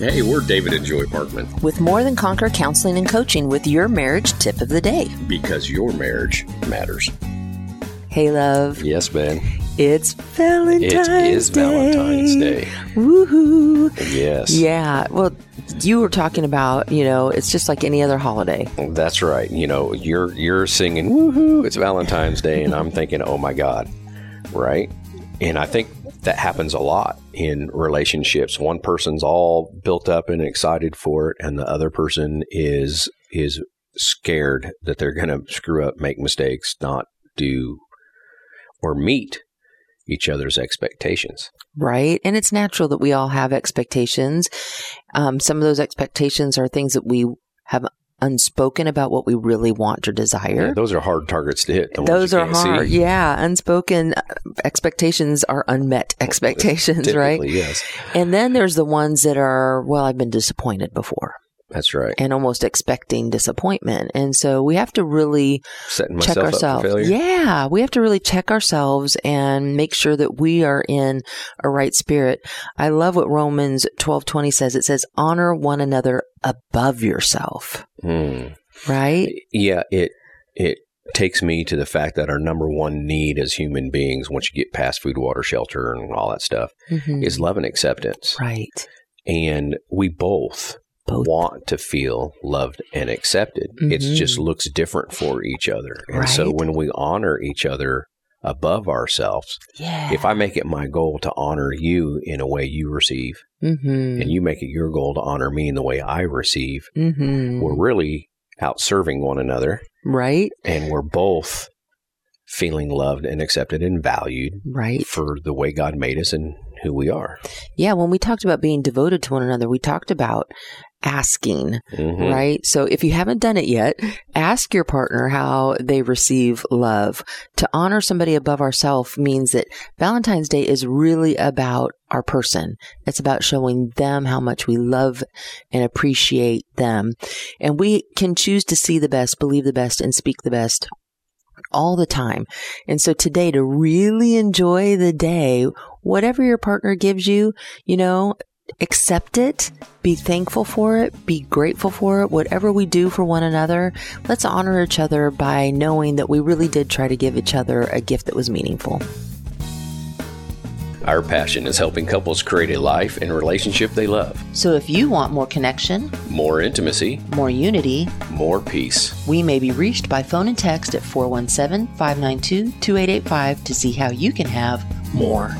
Hey, we're David and Joy Parkman with More Than Conquer Counseling and Coaching with your marriage tip of the day. because your marriage matters. Hey, love. Yes, man. It's Valentine's It is Valentine's Day. Woohoo. Yes. Yeah. Well, you were talking about, you know, it's just like any other holiday. That's right. You know, you're you're singing woohoo, it's Valentine's Day and I'm thinking, "Oh my god." Right? And I think that happens a lot in relationships. One person's all built up and excited for it and the other person is is scared that they're going to screw up, make mistakes, not do or meet each other's expectations. Right. And it's natural that we all have expectations. Um, some of those expectations are things that we have unspoken about what we really want or desire. Yeah, those are hard targets to hit. Those are hard. see. Yeah. Unspoken uh, expectations are unmet expectations, right? Yes, And then there's the ones that are, well, I've been disappointed before that's right. and almost expecting disappointment. And so we have to really check myself up for ourselves. Yeah, we have to really check ourselves and make sure that we are in a right spirit. I love what Romans 12:20 says. It says honor one another above yourself, Hmm. right? Yeah, it it takes me to the fact that our number one need as human beings, once you get past food, water, shelter, and all that stuff, Mhm. is love and acceptance. right. And we both Both. want to feel loved and accepted. It Mhm. just looks different for each other. And so when we honor each other above ourselves, Yeah. if I make it my goal to honor you in a way you receive, mhm. and you make it your goal to honor me in the way I receive, Mhm. we're really out serving one another Right? and we're both feeling loved and accepted and valued Right. for the way God made us and who we are. Yeah, when we talked about being devoted to one another, we talked about asking, Mhm. right? So if you haven't done it yet, ask your partner how they receive love. To honor somebody above ourselves means that Valentine's Day is really about our person. It's about showing them how much we love and appreciate them. And we can choose to see the best, believe the best, and speak the best all the time. And so today to really enjoy the day, whatever your partner gives you, you know, accept it, be thankful for it, be grateful for it, whatever we do for one another. Let's honor each other by knowing that we really did try to give each other a gift that was meaningful. Our passion is helping couples create a life and relationship they love. So if you want more connection, More intimacy, more unity, more peace. we may be reached by phone and text at 417 592 2885 to see how you can have more.